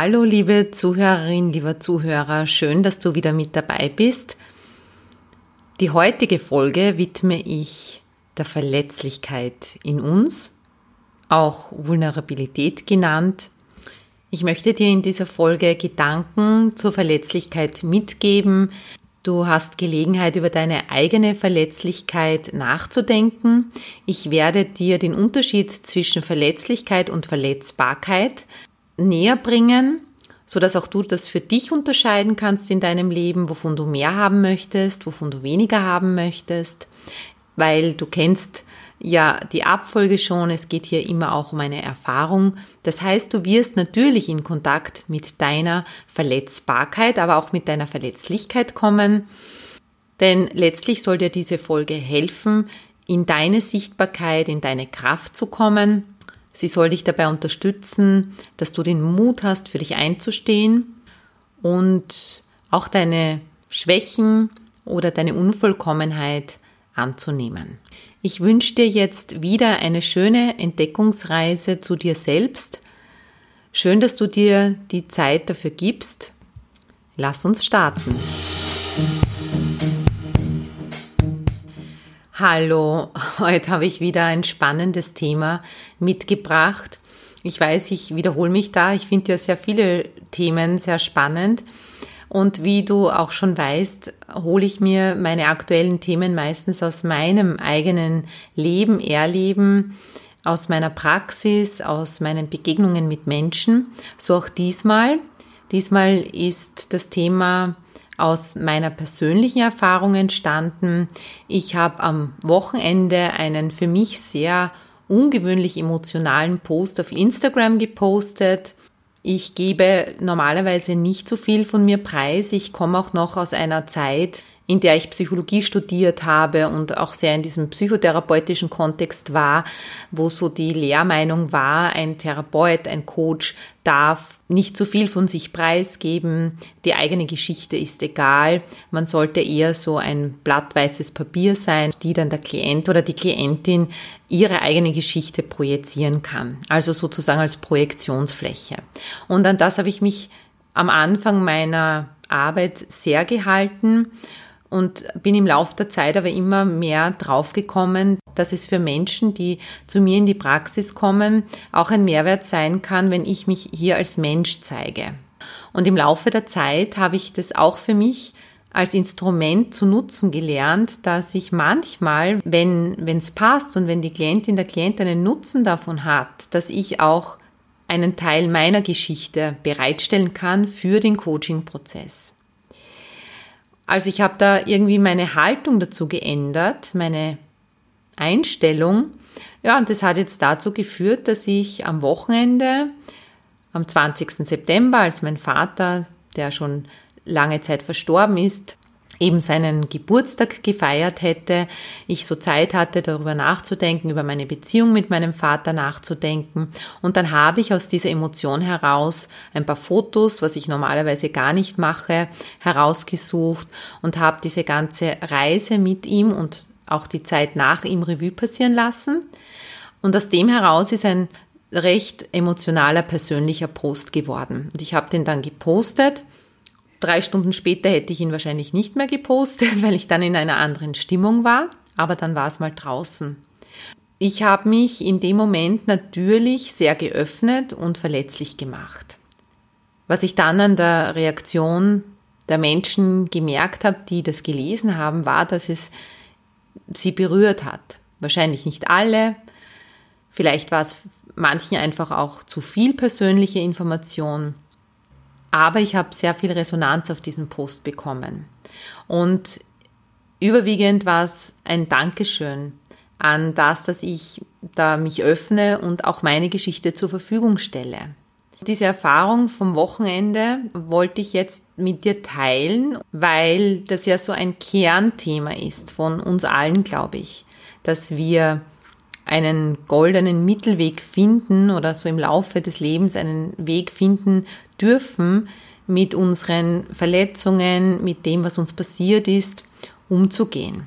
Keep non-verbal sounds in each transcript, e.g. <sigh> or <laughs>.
Hallo liebe Zuhörerin, lieber Zuhörer, schön, dass du wieder mit dabei bist. Die heutige Folge widme ich der Verletzlichkeit in uns, auch Vulnerabilität genannt. Ich möchte dir in dieser Folge Gedanken zur Verletzlichkeit mitgeben. Du hast Gelegenheit, über deine eigene Verletzlichkeit nachzudenken. Ich werde dir den Unterschied zwischen Verletzlichkeit und Verletzbarkeit näher bringen, so dass auch du das für dich unterscheiden kannst in deinem Leben, wovon du mehr haben möchtest, wovon du weniger haben möchtest, weil du kennst ja die Abfolge schon, es geht hier immer auch um eine Erfahrung. Das heißt, du wirst natürlich in Kontakt mit deiner Verletzbarkeit, aber auch mit deiner Verletzlichkeit kommen, denn letztlich soll dir diese Folge helfen, in deine Sichtbarkeit, in deine Kraft zu kommen Sie soll dich dabei unterstützen, dass du den Mut hast, für dich einzustehen und auch deine Schwächen oder deine Unvollkommenheit anzunehmen. Ich wünsche dir jetzt wieder eine schöne Entdeckungsreise zu dir selbst. Schön, dass du dir die Zeit dafür gibst. Lass uns starten. Hallo, heute habe ich wieder ein spannendes Thema mitgebracht. Ich weiß, ich wiederhole mich da. Ich finde ja sehr viele Themen sehr spannend. Und wie du auch schon weißt, hole ich mir meine aktuellen Themen meistens aus meinem eigenen Leben, Erleben, aus meiner Praxis, aus meinen Begegnungen mit Menschen. So auch diesmal. Diesmal ist das Thema aus meiner persönlichen Erfahrung entstanden. Ich habe am Wochenende einen für mich sehr ungewöhnlich emotionalen Post auf Instagram gepostet. Ich gebe normalerweise nicht so viel von mir preis. Ich komme auch noch aus einer Zeit, in der ich Psychologie studiert habe und auch sehr in diesem psychotherapeutischen Kontext war, wo so die Lehrmeinung war, ein Therapeut, ein Coach darf nicht zu viel von sich preisgeben, die eigene Geschichte ist egal, man sollte eher so ein blattweißes Papier sein, die dann der Klient oder die Klientin ihre eigene Geschichte projizieren kann, also sozusagen als Projektionsfläche. Und an das habe ich mich am Anfang meiner Arbeit sehr gehalten und bin im Laufe der Zeit aber immer mehr draufgekommen, dass es für Menschen, die zu mir in die Praxis kommen, auch ein Mehrwert sein kann, wenn ich mich hier als Mensch zeige. Und im Laufe der Zeit habe ich das auch für mich als Instrument zu nutzen gelernt, dass ich manchmal, wenn es passt und wenn die Klientin, der Klient einen Nutzen davon hat, dass ich auch einen Teil meiner Geschichte bereitstellen kann für den Coaching-Prozess. Also ich habe da irgendwie meine Haltung dazu geändert, meine Einstellung. Ja, und das hat jetzt dazu geführt, dass ich am Wochenende, am 20. September, als mein Vater, der schon lange Zeit verstorben ist, eben seinen Geburtstag gefeiert hätte, ich so Zeit hatte, darüber nachzudenken, über meine Beziehung mit meinem Vater nachzudenken. Und dann habe ich aus dieser Emotion heraus ein paar Fotos, was ich normalerweise gar nicht mache, herausgesucht und habe diese ganze Reise mit ihm und auch die Zeit nach ihm Revue passieren lassen. Und aus dem heraus ist ein recht emotionaler, persönlicher Post geworden. Und ich habe den dann gepostet Drei Stunden später hätte ich ihn wahrscheinlich nicht mehr gepostet, <laughs> weil ich dann in einer anderen Stimmung war, aber dann war es mal draußen. Ich habe mich in dem Moment natürlich sehr geöffnet und verletzlich gemacht. Was ich dann an der Reaktion der Menschen gemerkt habe, die das gelesen haben, war, dass es sie berührt hat. Wahrscheinlich nicht alle. Vielleicht war es manchen einfach auch zu viel persönliche Information. Aber ich habe sehr viel Resonanz auf diesen Post bekommen. Und überwiegend war es ein Dankeschön an das, dass ich da mich öffne und auch meine Geschichte zur Verfügung stelle. Diese Erfahrung vom Wochenende wollte ich jetzt mit dir teilen, weil das ja so ein Kernthema ist von uns allen, glaube ich, dass wir einen goldenen Mittelweg finden oder so im Laufe des Lebens einen Weg finden dürfen, mit unseren Verletzungen, mit dem, was uns passiert ist, umzugehen.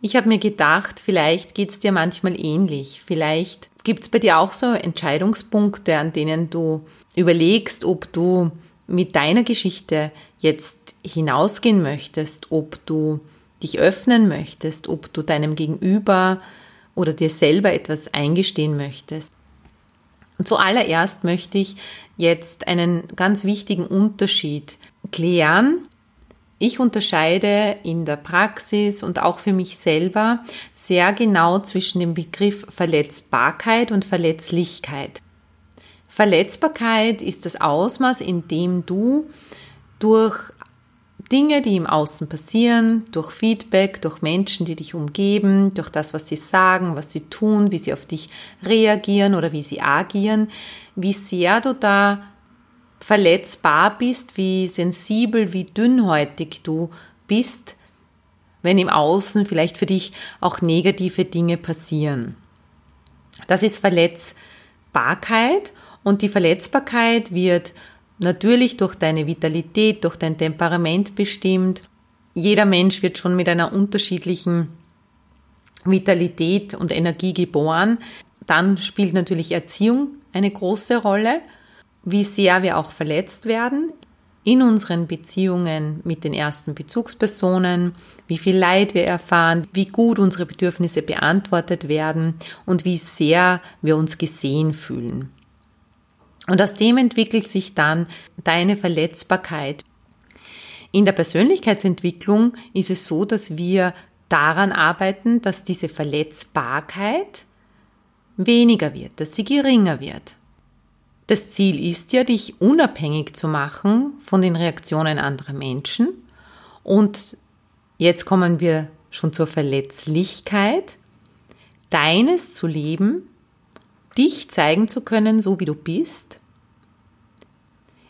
Ich habe mir gedacht, vielleicht geht es dir manchmal ähnlich. Vielleicht gibt es bei dir auch so Entscheidungspunkte, an denen du überlegst, ob du mit deiner Geschichte jetzt hinausgehen möchtest, ob du dich öffnen möchtest, ob du deinem Gegenüber oder dir selber etwas eingestehen möchtest. Und zuallererst möchte ich jetzt einen ganz wichtigen Unterschied klären. Ich unterscheide in der Praxis und auch für mich selber sehr genau zwischen dem Begriff Verletzbarkeit und Verletzlichkeit. Verletzbarkeit ist das Ausmaß, in dem du durch Dinge, die im Außen passieren, durch Feedback, durch Menschen, die dich umgeben, durch das, was sie sagen, was sie tun, wie sie auf dich reagieren oder wie sie agieren, wie sehr du da verletzbar bist, wie sensibel, wie dünnhäutig du bist, wenn im Außen vielleicht für dich auch negative Dinge passieren. Das ist Verletzbarkeit und die Verletzbarkeit wird Natürlich durch deine Vitalität, durch dein Temperament bestimmt. Jeder Mensch wird schon mit einer unterschiedlichen Vitalität und Energie geboren. Dann spielt natürlich Erziehung eine große Rolle, wie sehr wir auch verletzt werden in unseren Beziehungen mit den ersten Bezugspersonen, wie viel Leid wir erfahren, wie gut unsere Bedürfnisse beantwortet werden und wie sehr wir uns gesehen fühlen. Und aus dem entwickelt sich dann deine Verletzbarkeit. In der Persönlichkeitsentwicklung ist es so, dass wir daran arbeiten, dass diese Verletzbarkeit weniger wird, dass sie geringer wird. Das Ziel ist ja, dich unabhängig zu machen von den Reaktionen anderer Menschen. Und jetzt kommen wir schon zur Verletzlichkeit, deines zu leben, dich zeigen zu können, so wie du bist,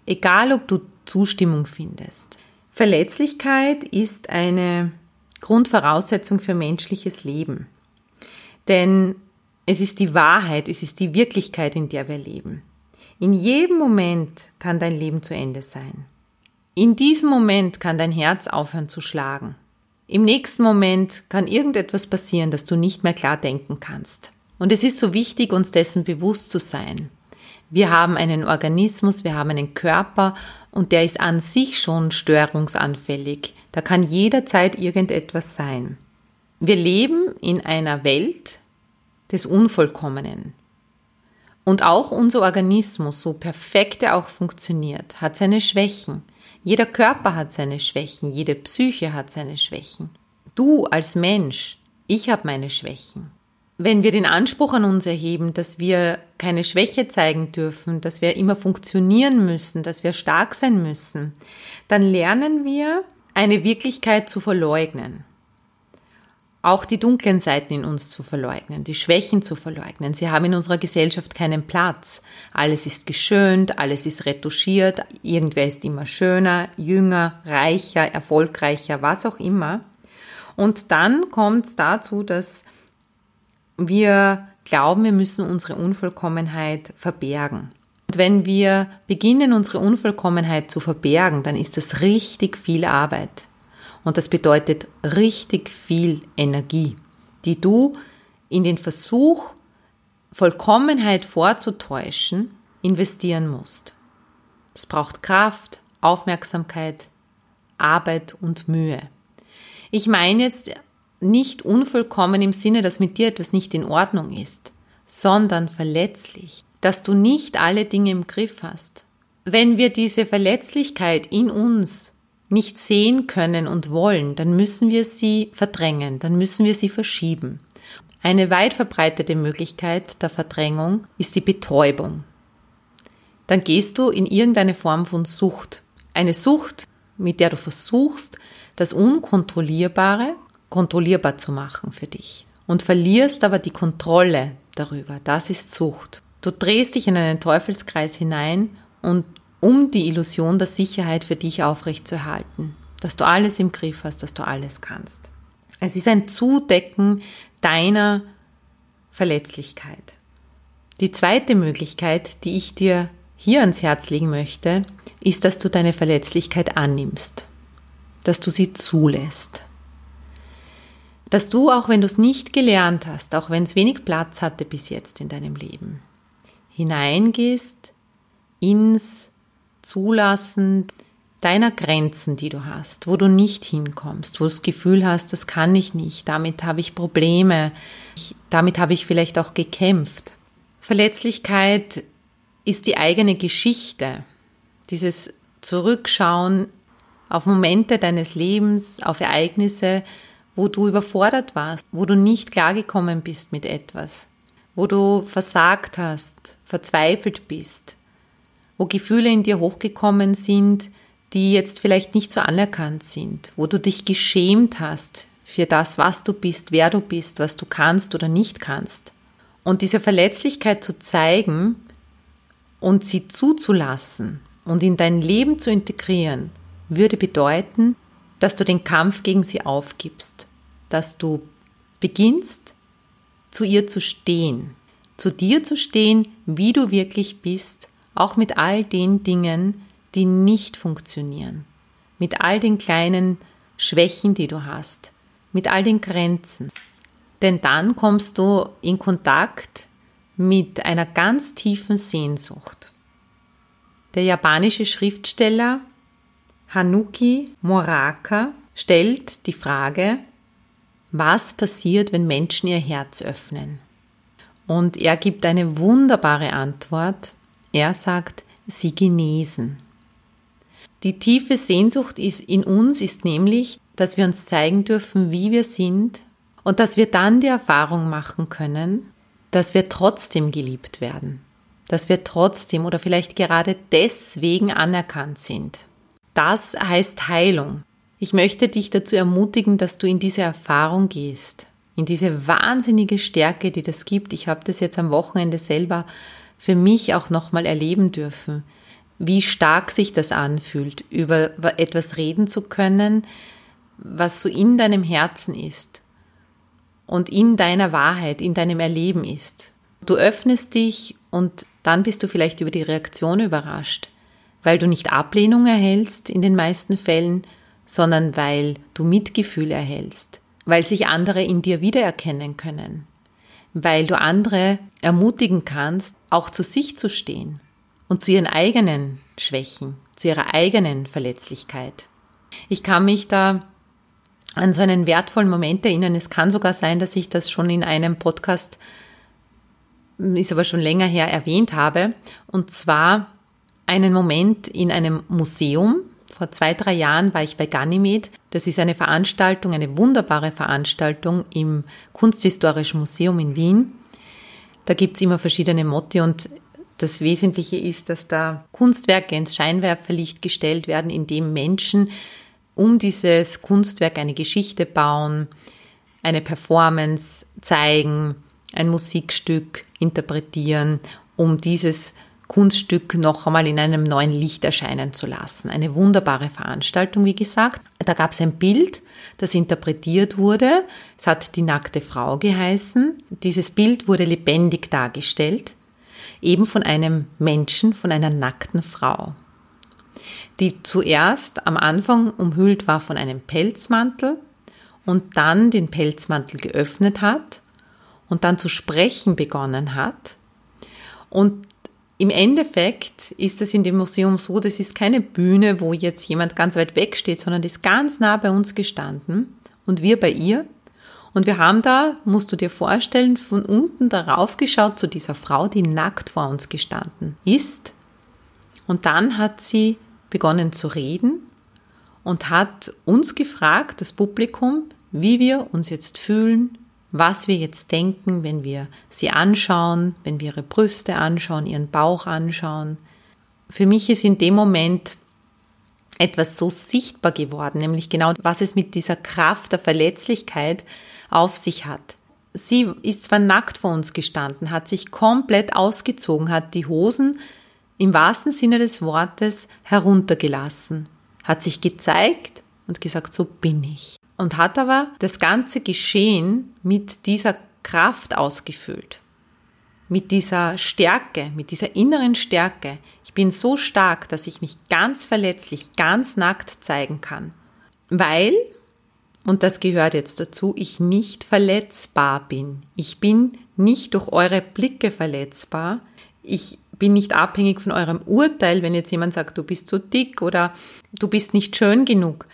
egal ob du Zustimmung findest. Verletzlichkeit ist eine Grundvoraussetzung für menschliches Leben. Denn es ist die Wahrheit, es ist die Wirklichkeit, in der wir leben. In jedem Moment kann dein Leben zu Ende sein. In diesem Moment kann dein Herz aufhören zu schlagen. Im nächsten Moment kann irgendetwas passieren, dass du nicht mehr klar denken kannst. Und es ist so wichtig, uns dessen bewusst zu sein. Wir haben einen Organismus, wir haben einen Körper und der ist an sich schon störungsanfällig. Da kann jederzeit irgendetwas sein. Wir leben in einer Welt des Unvollkommenen. Und auch unser Organismus, so perfekt er auch funktioniert, hat seine Schwächen. Jeder Körper hat seine Schwächen, jede Psyche hat seine Schwächen. Du als Mensch, ich habe meine Schwächen wenn wir den Anspruch an uns erheben, dass wir keine Schwäche zeigen dürfen, dass wir immer funktionieren müssen, dass wir stark sein müssen, dann lernen wir eine Wirklichkeit zu verleugnen. Auch die dunklen Seiten in uns zu verleugnen, die Schwächen zu verleugnen. Sie haben in unserer Gesellschaft keinen Platz. Alles ist geschönt, alles ist retuschiert, irgendwer ist immer schöner, jünger, reicher, erfolgreicher, was auch immer. Und dann kommt es dazu, dass wir glauben, wir müssen unsere Unvollkommenheit verbergen. Und wenn wir beginnen, unsere Unvollkommenheit zu verbergen, dann ist das richtig viel Arbeit. Und das bedeutet richtig viel Energie, die du in den Versuch, Vollkommenheit vorzutäuschen, investieren musst. Es braucht Kraft, Aufmerksamkeit, Arbeit und Mühe. Ich meine jetzt nicht unvollkommen im Sinne, dass mit dir etwas nicht in Ordnung ist, sondern verletzlich, dass du nicht alle Dinge im Griff hast. Wenn wir diese Verletzlichkeit in uns nicht sehen können und wollen, dann müssen wir sie verdrängen, dann müssen wir sie verschieben. Eine weit verbreitete Möglichkeit der Verdrängung ist die Betäubung. Dann gehst du in irgendeine Form von Sucht. Eine Sucht, mit der du versuchst, das Unkontrollierbare kontrollierbar zu machen für dich und verlierst aber die Kontrolle darüber. Das ist Sucht. Du drehst dich in einen Teufelskreis hinein und um die Illusion der Sicherheit für dich aufrechtzuerhalten, dass du alles im Griff hast, dass du alles kannst. Es ist ein Zudecken deiner Verletzlichkeit. Die zweite Möglichkeit, die ich dir hier ans Herz legen möchte, ist, dass du deine Verletzlichkeit annimmst, dass du sie zulässt. Dass du, auch wenn du es nicht gelernt hast, auch wenn es wenig Platz hatte bis jetzt in deinem Leben, hineingehst ins Zulassen deiner Grenzen, die du hast, wo du nicht hinkommst, wo du das Gefühl hast, das kann ich nicht, damit habe ich Probleme, ich, damit habe ich vielleicht auch gekämpft. Verletzlichkeit ist die eigene Geschichte, dieses Zurückschauen auf Momente deines Lebens, auf Ereignisse, wo du überfordert warst, wo du nicht klargekommen bist mit etwas, wo du versagt hast, verzweifelt bist, wo Gefühle in dir hochgekommen sind, die jetzt vielleicht nicht so anerkannt sind, wo du dich geschämt hast für das, was du bist, wer du bist, was du kannst oder nicht kannst. Und diese Verletzlichkeit zu zeigen und sie zuzulassen und in dein Leben zu integrieren, würde bedeuten, dass du den Kampf gegen sie aufgibst, dass du beginnst, zu ihr zu stehen, zu dir zu stehen, wie du wirklich bist, auch mit all den Dingen, die nicht funktionieren, mit all den kleinen Schwächen, die du hast, mit all den Grenzen. Denn dann kommst du in Kontakt mit einer ganz tiefen Sehnsucht. Der japanische Schriftsteller Hanuki Moraka stellt die Frage, was passiert, wenn Menschen ihr Herz öffnen? Und er gibt eine wunderbare Antwort. Er sagt, sie genesen. Die tiefe Sehnsucht ist in uns ist nämlich, dass wir uns zeigen dürfen, wie wir sind und dass wir dann die Erfahrung machen können, dass wir trotzdem geliebt werden, dass wir trotzdem oder vielleicht gerade deswegen anerkannt sind. Das heißt Heilung. Ich möchte dich dazu ermutigen, dass du in diese Erfahrung gehst, in diese wahnsinnige Stärke, die das gibt. Ich habe das jetzt am Wochenende selber für mich auch nochmal erleben dürfen, wie stark sich das anfühlt, über etwas reden zu können, was so in deinem Herzen ist und in deiner Wahrheit, in deinem Erleben ist. Du öffnest dich und dann bist du vielleicht über die Reaktion überrascht, weil du nicht Ablehnung erhältst in den meisten Fällen, sondern weil du Mitgefühl erhältst, weil sich andere in dir wiedererkennen können, weil du andere ermutigen kannst, auch zu sich zu stehen und zu ihren eigenen Schwächen, zu ihrer eigenen Verletzlichkeit. Ich kann mich da an so einen wertvollen Moment erinnern. Es kann sogar sein, dass ich das schon in einem Podcast, ist aber schon länger her, erwähnt habe. Und zwar einen Moment in einem Museum. Vor zwei, drei Jahren war ich bei Ganymed. Das ist eine Veranstaltung, eine wunderbare Veranstaltung im Kunsthistorischen Museum in Wien. Da gibt's immer verschiedene Motti und das Wesentliche ist, dass da Kunstwerke ins Scheinwerferlicht gestellt werden, in dem Menschen um dieses Kunstwerk eine Geschichte bauen, eine Performance zeigen, ein Musikstück interpretieren, um dieses Kunststück noch einmal in einem neuen Licht erscheinen zu lassen. Eine wunderbare Veranstaltung, wie gesagt. Da gab es ein Bild, das interpretiert wurde. Es hat die nackte Frau geheißen. Dieses Bild wurde lebendig dargestellt eben von einem Menschen, von einer nackten Frau, die zuerst am Anfang umhüllt war von einem Pelzmantel und dann den Pelzmantel geöffnet hat und dann zu sprechen begonnen hat. Und im Endeffekt ist es in dem Museum so, das ist keine Bühne, wo jetzt jemand ganz weit weg steht, sondern die ist ganz nah bei uns gestanden und wir bei ihr und wir haben da, musst du dir vorstellen, von unten darauf geschaut zu dieser Frau, die nackt vor uns gestanden ist. Und dann hat sie begonnen zu reden und hat uns gefragt, das Publikum, wie wir uns jetzt fühlen, was wir jetzt denken, wenn wir sie anschauen, wenn wir ihre Brüste anschauen, ihren Bauch anschauen. Für mich ist in dem Moment etwas so sichtbar geworden, nämlich genau, was es mit dieser Kraft der Verletzlichkeit auf sich hat. sie ist zwar nackt vor uns gestanden, hat sich komplett ausgezogen, hat die Hosen im wahrsten Sinne des Wortes heruntergelassen, hat sich gezeigt und gesagt, so bin ich. Und hat aber das ganze Geschehen mit dieser Kraft ausgefüllt. Mit dieser Stärke, mit dieser inneren Stärke. Ich bin so stark, dass ich mich ganz verletzlich, ganz nackt zeigen kann. Weil, und das gehört jetzt dazu, ich nicht verletzbar bin. Ich bin nicht durch eure Blicke verletzbar. Ich bin nicht abhängig von eurem Urteil, wenn jetzt jemand sagt, du bist zu dick oder du bist nicht schön genug.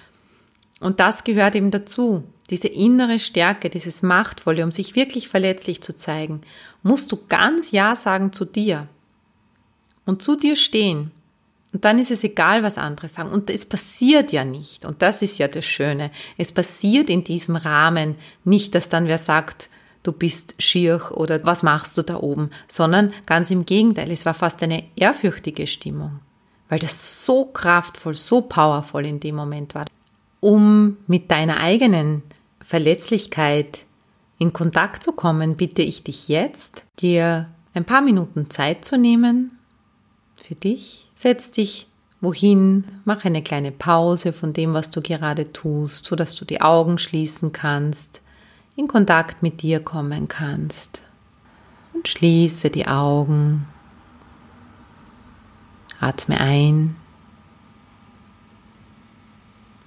Und das gehört eben dazu. Diese innere Stärke, dieses Machtvolle, um sich wirklich verletzlich zu zeigen, musst du ganz Ja sagen zu dir und zu dir stehen. Und dann ist es egal, was andere sagen. Und es passiert ja nicht. Und das ist ja das Schöne. Es passiert in diesem Rahmen nicht, dass dann wer sagt, du bist schier oder was machst du da oben, sondern ganz im Gegenteil, es war fast eine ehrfürchtige Stimmung, weil das so kraftvoll, so powerful in dem Moment war. Um mit deiner eigenen Verletzlichkeit in Kontakt zu kommen, bitte ich dich jetzt, dir ein paar Minuten Zeit zu nehmen für dich. Setz dich wohin, mach eine kleine Pause von dem, was du gerade tust, so dass du die Augen schließen kannst in Kontakt mit dir kommen kannst. Und schließe die Augen. Atme ein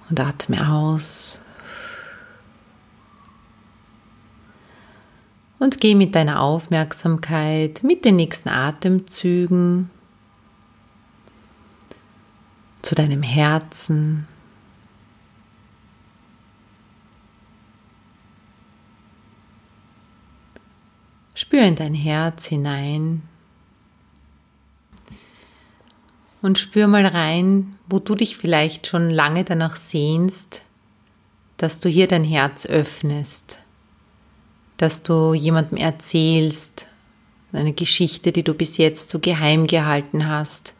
und atme aus. Und geh mit deiner Aufmerksamkeit mit den nächsten Atemzügen zu deinem Herzen. Spür in dein Herz hinein und spür mal rein, wo du dich vielleicht schon lange danach sehnst, dass du hier dein Herz öffnest, dass du jemandem erzählst, eine Geschichte, die du bis jetzt so geheim gehalten hast,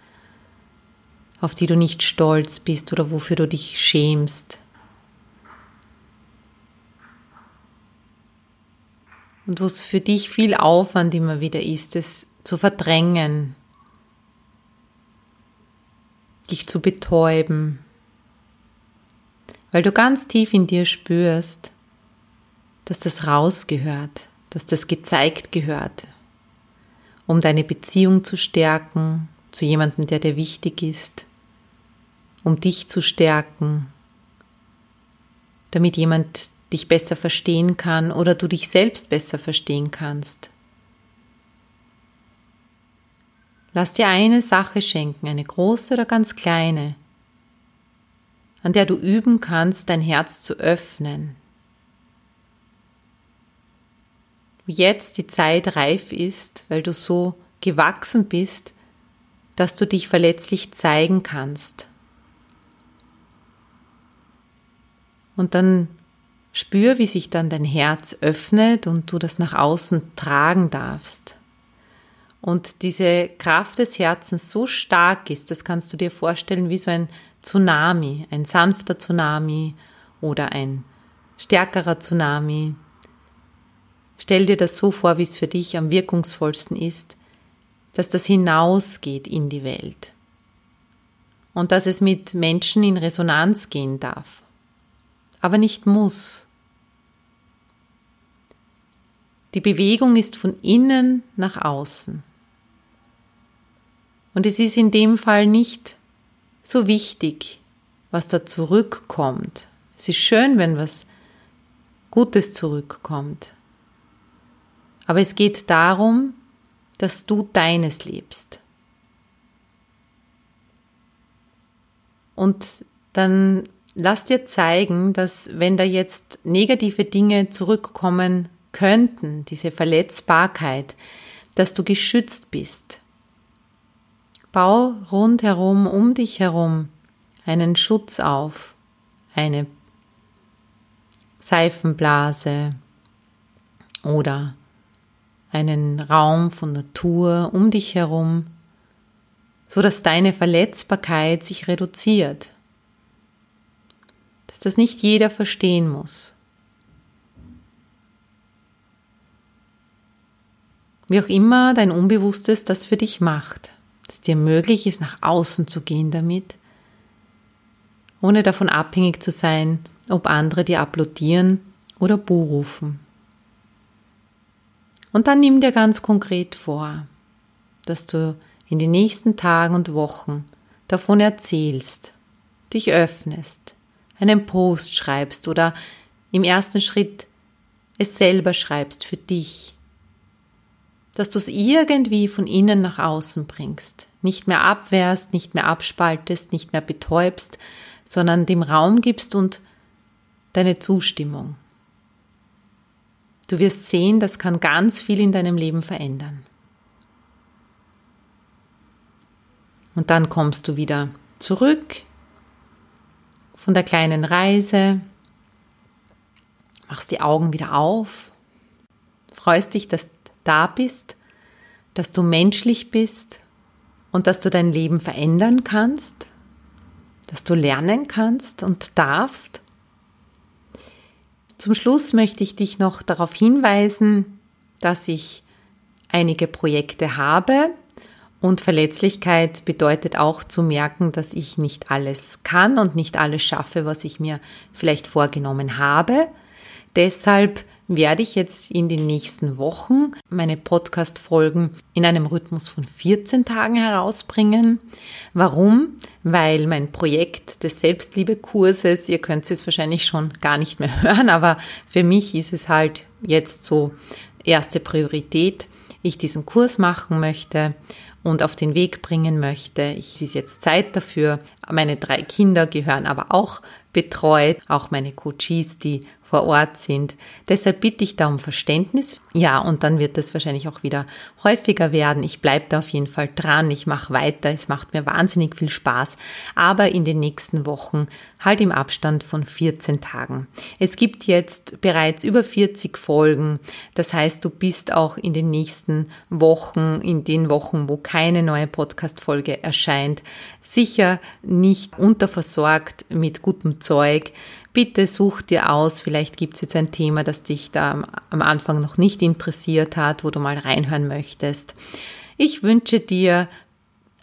auf die du nicht stolz bist oder wofür du dich schämst. und wo es für dich viel Aufwand immer wieder ist, es zu verdrängen, dich zu betäuben, weil du ganz tief in dir spürst, dass das rausgehört, dass das gezeigt gehört, um deine Beziehung zu stärken zu jemandem, der dir wichtig ist, um dich zu stärken, damit jemand dich besser verstehen kann oder du dich selbst besser verstehen kannst. Lass dir eine Sache schenken, eine große oder ganz kleine, an der du üben kannst, dein Herz zu öffnen. Wo jetzt die Zeit reif ist, weil du so gewachsen bist, dass du dich verletzlich zeigen kannst. Und dann Spür, wie sich dann dein Herz öffnet und du das nach außen tragen darfst. Und diese Kraft des Herzens so stark ist, das kannst du dir vorstellen wie so ein Tsunami, ein sanfter Tsunami oder ein stärkerer Tsunami. Stell dir das so vor, wie es für dich am wirkungsvollsten ist, dass das hinausgeht in die Welt und dass es mit Menschen in Resonanz gehen darf, aber nicht muss. Die Bewegung ist von innen nach außen. Und es ist in dem Fall nicht so wichtig, was da zurückkommt. Es ist schön, wenn was Gutes zurückkommt. Aber es geht darum, dass du deines lebst. Und dann lass dir zeigen, dass wenn da jetzt negative Dinge zurückkommen könnten, diese Verletzbarkeit, dass du geschützt bist. Bau rundherum, um dich herum einen Schutz auf, eine Seifenblase oder einen Raum von Natur um dich herum, so dass deine Verletzbarkeit sich reduziert, dass das nicht jeder verstehen muss. Wie auch immer dein Unbewusstes das für dich macht, dass dir möglich ist, nach außen zu gehen damit, ohne davon abhängig zu sein, ob andere dir applaudieren oder Buh rufen. Und dann nimm dir ganz konkret vor, dass du in den nächsten Tagen und Wochen davon erzählst, dich öffnest, einen Post schreibst oder im ersten Schritt es selber schreibst für dich, dass du es irgendwie von innen nach außen bringst, nicht mehr abwehrst, nicht mehr abspaltest, nicht mehr betäubst, sondern dem Raum gibst und deine Zustimmung. Du wirst sehen, das kann ganz viel in deinem Leben verändern. Und dann kommst du wieder zurück von der kleinen Reise, machst die Augen wieder auf, freust dich, dass da bist, dass du menschlich bist und dass du dein Leben verändern kannst, dass du lernen kannst und darfst. Zum Schluss möchte ich dich noch darauf hinweisen, dass ich einige Projekte habe, und Verletzlichkeit bedeutet auch zu merken, dass ich nicht alles kann und nicht alles schaffe, was ich mir vielleicht vorgenommen habe. Deshalb werde ich jetzt in den nächsten Wochen meine Podcast-Folgen in einem Rhythmus von 14 Tagen herausbringen. Warum? Weil mein Projekt des Selbstliebe-Kurses, ihr könnt es wahrscheinlich schon gar nicht mehr <laughs> hören, aber für mich ist es halt jetzt so erste Priorität, ich diesen Kurs machen möchte und auf den Weg bringen möchte. Es ist jetzt Zeit dafür. Meine drei Kinder gehören aber auch betreut, auch meine Coaches, die vor Ort sind. Deshalb bitte ich da um Verständnis. Ja, und dann wird das wahrscheinlich auch wieder häufiger werden. Ich bleibe da auf jeden Fall dran. Ich mache weiter. Es macht mir wahnsinnig viel Spaß. Aber in den nächsten Wochen halt im Abstand von 14 Tagen. Es gibt jetzt bereits über 40 Folgen. Das heißt, du bist auch in den nächsten Wochen, in den Wochen, wo keine neue Podcast-Folge erscheint, sicher nicht unterversorgt mit gutem Zeug. Bitte such dir aus, vielleicht gibt es jetzt ein Thema, das dich da am Anfang noch nicht interessiert hat, wo du mal reinhören möchtest. Ich wünsche dir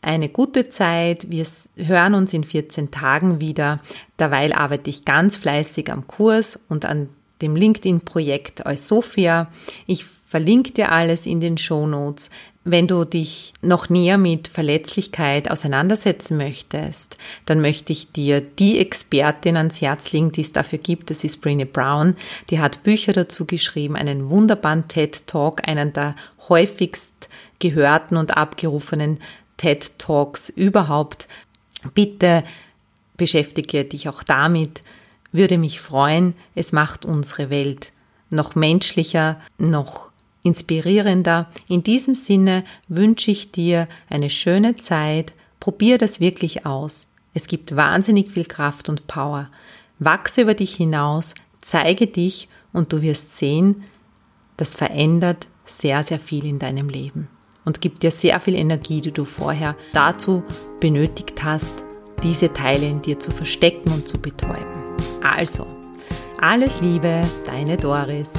eine gute Zeit. Wir hören uns in 14 Tagen wieder. Derweil arbeite ich ganz fleißig am Kurs und an dem LinkedIn-Projekt Eusofia. Ich verlinke dir alles in den Show Notes. Wenn du dich noch näher mit Verletzlichkeit auseinandersetzen möchtest, dann möchte ich dir die Expertin ans Herz legen, die es dafür gibt. Das ist Brené Brown. Die hat Bücher dazu geschrieben, einen wunderbaren TED Talk, einen der häufigst gehörten und abgerufenen TED Talks überhaupt. Bitte beschäftige dich auch damit. Würde mich freuen. Es macht unsere Welt noch menschlicher, noch inspirierender. In diesem Sinne wünsche ich dir eine schöne Zeit. Probier das wirklich aus. Es gibt wahnsinnig viel Kraft und Power. Wachse über dich hinaus, zeige dich und du wirst sehen, das verändert sehr, sehr viel in deinem Leben und gibt dir sehr viel Energie, die du vorher dazu benötigt hast, diese Teile in dir zu verstecken und zu betäuben. Also, alles Liebe, deine Doris.